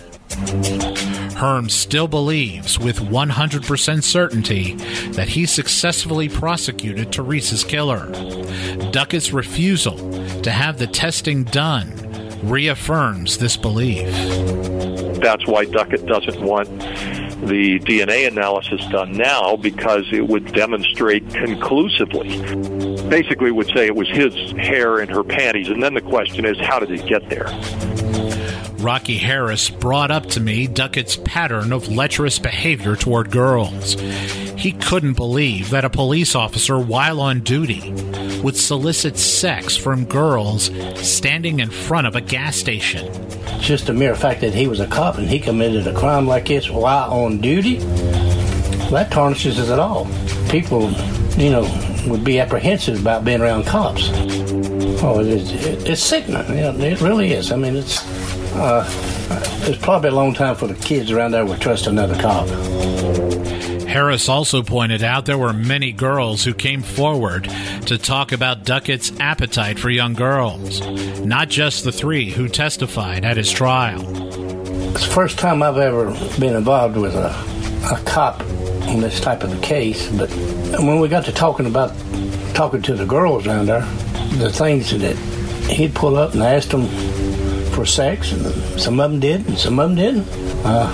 Hearn still believes with 100% certainty that he successfully prosecuted Teresa's killer. Duckett's refusal to have the testing done reaffirms this belief. That's why Duckett doesn't want the DNA analysis done now because it would demonstrate conclusively. Basically, would say it was his hair in her panties, and then the question is, how did it get there? Rocky Harris brought up to me Duckett's pattern of lecherous behavior toward girls. He couldn't believe that a police officer, while on duty, would solicit sex from girls standing in front of a gas station. Just the mere fact that he was a cop and he committed a crime like this while on duty, that tarnishes it all. People, you know, would be apprehensive about being around cops. Oh, it is, it's sickening. It really is. I mean, it's uh, it's probably a long time for the kids around there would trust another cop. Harris also pointed out there were many girls who came forward to talk about Duckett's appetite for young girls, not just the three who testified at his trial. It's the first time I've ever been involved with a, a cop on this type of a case, but when we got to talking about talking to the girls around there, the things that he'd pull up and ask them for sex, and some of them did, and some of them didn't. Uh,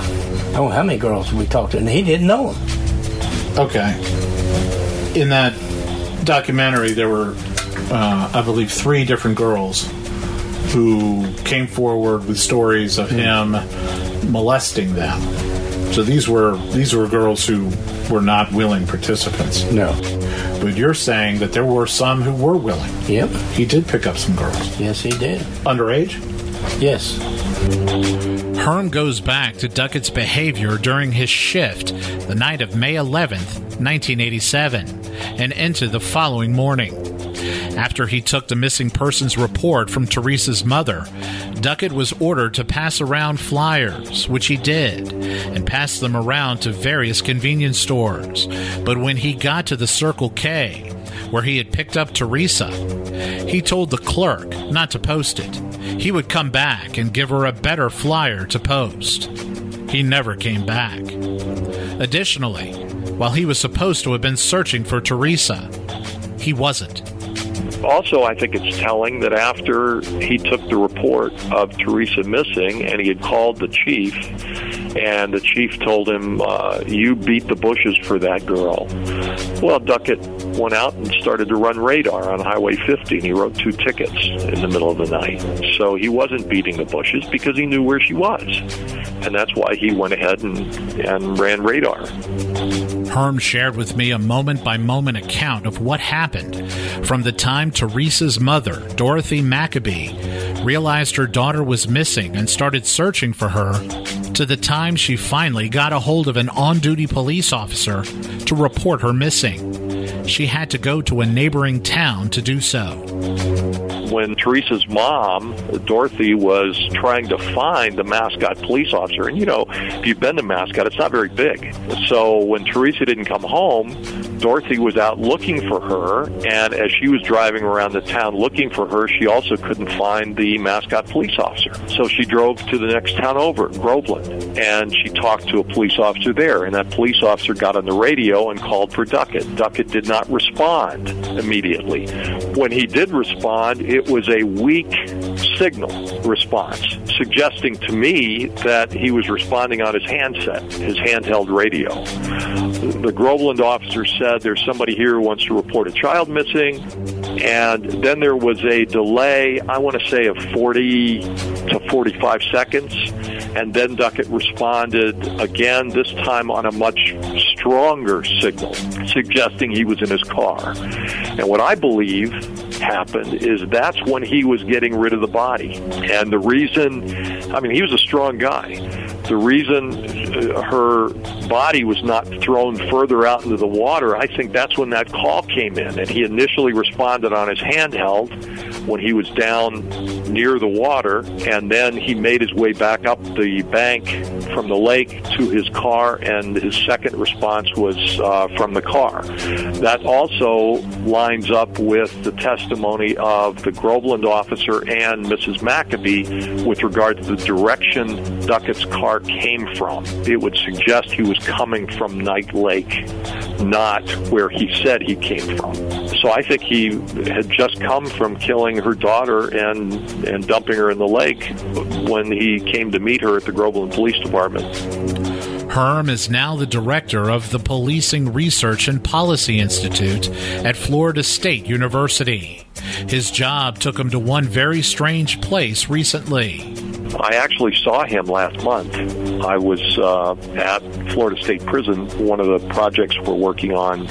I don't know how many girls we talked to, and he didn't know them. Okay. In that documentary, there were, uh, I believe, three different girls who came forward with stories of him molesting them. So these were these were girls who were not willing participants. No. But you're saying that there were some who were willing. Yep. He did pick up some girls. Yes, he did. Underage? Yes. Hearn goes back to Duckett's behavior during his shift the night of May 11th, 1987, and into the following morning. After he took the missing persons report from Teresa's mother, Duckett was ordered to pass around flyers, which he did, and passed them around to various convenience stores. But when he got to the Circle K, where he had picked up Teresa, he told the clerk not to post it. He would come back and give her a better flyer to post. He never came back. Additionally, while he was supposed to have been searching for Teresa, he wasn't. Also, I think it's telling that after he took the report of Teresa missing and he had called the chief, and the chief told him, uh, You beat the bushes for that girl. Well, Duckett went out and started to run radar on Highway 50, and he wrote two tickets in the middle of the night. So he wasn't beating the bushes because he knew where she was. And that's why he went ahead and, and ran radar. Hearn shared with me a moment by moment account of what happened from the time Teresa's mother, Dorothy McAbee, realized her daughter was missing and started searching for her to the time she finally got a hold of an on duty police officer to report her missing. She had to go to a neighboring town to do so when Teresa's mom, Dorothy, was trying to find the Mascotte police officer. And you know, if you've been to Mascotte, it's not very big. So when Teresa didn't come home, Dorothy was out looking for her, and as she was driving around the town looking for her, she also couldn't find the Mascotte police officer. So she drove to the next town over, Groveland, and she talked to a police officer there, and that police officer got on the radio and called for Duckett. Duckett did not respond immediately. When he did respond, it was a weak signal response, suggesting to me that he was responding on his handset, his handheld radio. The Groveland officer said Uh, there's somebody here who wants to report a child missing, and then there was a delay, I want to say of 40 to 45 seconds, and then Duckett responded again, this time on a much stronger signal, suggesting he was in his car. And what I believe happened is that's when he was getting rid of the body. And the reason, I mean, he was a strong guy. The reason uh, her body was not thrown further out into the water, I think that's when that call came in. And he initially responded on his handheld when he was down near the water, and then he made his way back up the bank from the lake to his car, and his second response was uh, from the car. That also lines up with the testimony of the Groveland officer and Mrs. McAbee with regard to the direction Duckett's car came from. It would suggest he was coming from Night Lake, not where he said he came from. So I think he had just come from killing her daughter and and dumping her in the lake when he came to meet her at the Groveland Police Department. Hearn is now the director of the Policing Research and Policy Institute at Florida State University. His job took him to one very strange place recently. I actually saw him last month. I was uh, at Florida State Prison. One of the projects we're working on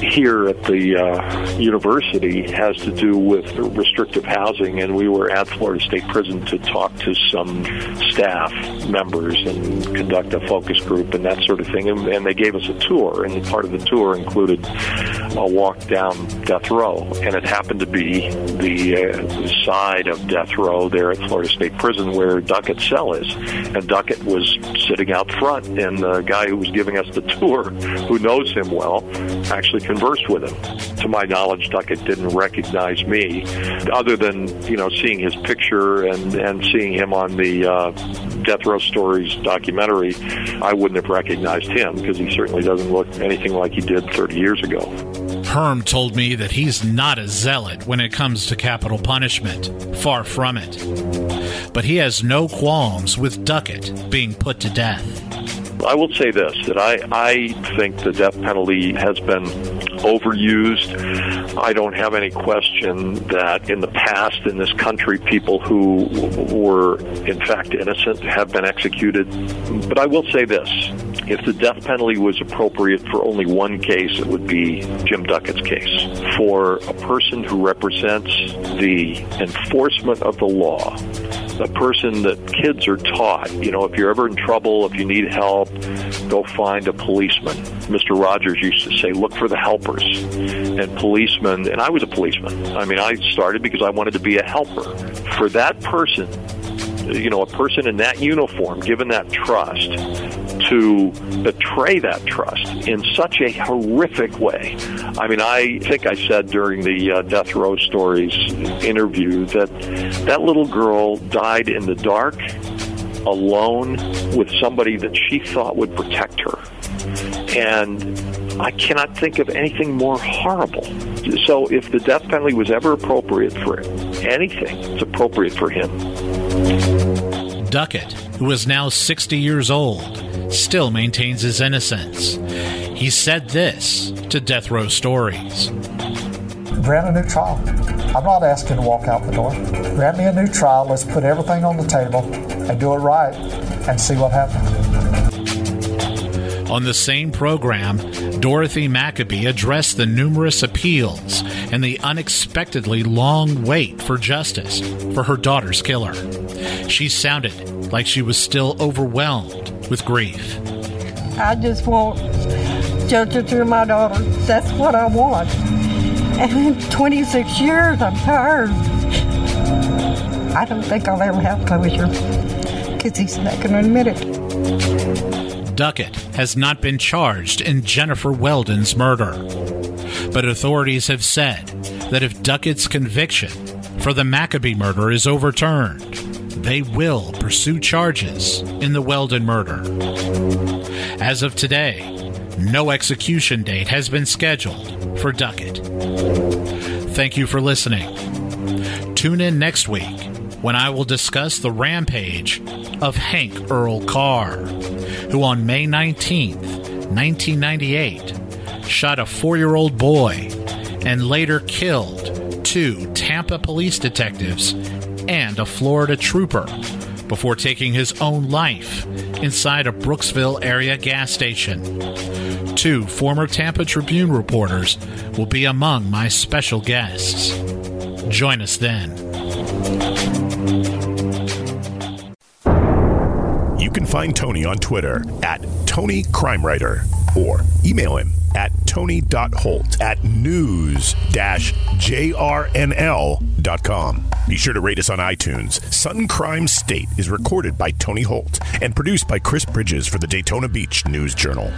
here at the uh, university has to do with restrictive housing, and we were at Florida State Prison to talk to some staff members and conduct a focus group and that sort of thing. And, and they gave us a tour, and part of the tour included a walk down death row, and it happened to be the, uh, the side of death row there at Florida State Prison where Duckett's cell is, and Duckett was sitting out front, and the guy who was giving us the tour, who knows him well, actually conversed with him. To my knowledge, Duckett didn't recognize me, other than you know seeing his picture and and seeing him on the uh, Death Row Stories documentary. I wouldn't have recognized him because he certainly doesn't look anything like he did 30 years ago. Hearn told me that he's not a zealot when it comes to capital punishment. Far from it. But he has no qualms with Duckett being put to death. I will say this that I, I think the death penalty has been overused. I don't have any question that in the past in this country, people who were in fact innocent have been executed. But I will say this if the death penalty was appropriate for only one case, it would be Jim Duckett's case. For a person who represents the enforcement of the law, a person that kids are taught, you know, if you're ever in trouble, if you need help, go find a policeman. Mr. Rogers used to say, look for the helpers. And policemen, and I was a policeman. I mean, I started because I wanted to be a helper. For that person, you know, a person in that uniform, given that trust, to betray that trust in such a horrific way. I mean, I think I said during the uh, Death Row Stories interview that that little girl died in the dark, alone, with somebody that she thought would protect her. And I cannot think of anything more horrible. So if the death penalty was ever appropriate for anything, it's appropriate for him. Duckett, who is now 60 years old, still maintains his innocence. He said this to Death Row Stories Grant a new trial. I'm not asking to walk out the door. Grant me a new trial. Let's put everything on the table and do it right and see what happens. On the same program, Dorothy McAbee addressed the numerous appeals and the unexpectedly long wait for justice for her daughter's killer. She sounded like she was still overwhelmed with grief. I just want justice for my daughter. That's what I want. And in 26 years, I'm tired. I don't think I'll ever have closure because he's not going to admit it. Duckett has not been charged in Jennifer Weldon's murder. But authorities have said that if Duckett's conviction for the McAbee murder is overturned, they will pursue charges in the Weldon murder. As of today, no execution date has been scheduled for Duckett. Thank you for listening. Tune in next week when I will discuss the rampage of Hank Earl Carr, who on May 19th, 1998, shot a four year old boy and later killed two Tampa police detectives and a Florida trooper before taking his own life inside a Brooksville area gas station. Two former Tampa Tribune reporters will be among my special guests. Join us then. Can find Tony on Twitter at Tony Crime Writer or email him at tony.holt at news-jrnl.com. Be sure to rate us on iTunes. Sun Crime State is recorded by Tony Holt and produced by Chris Bridges for the Daytona Beach News Journal.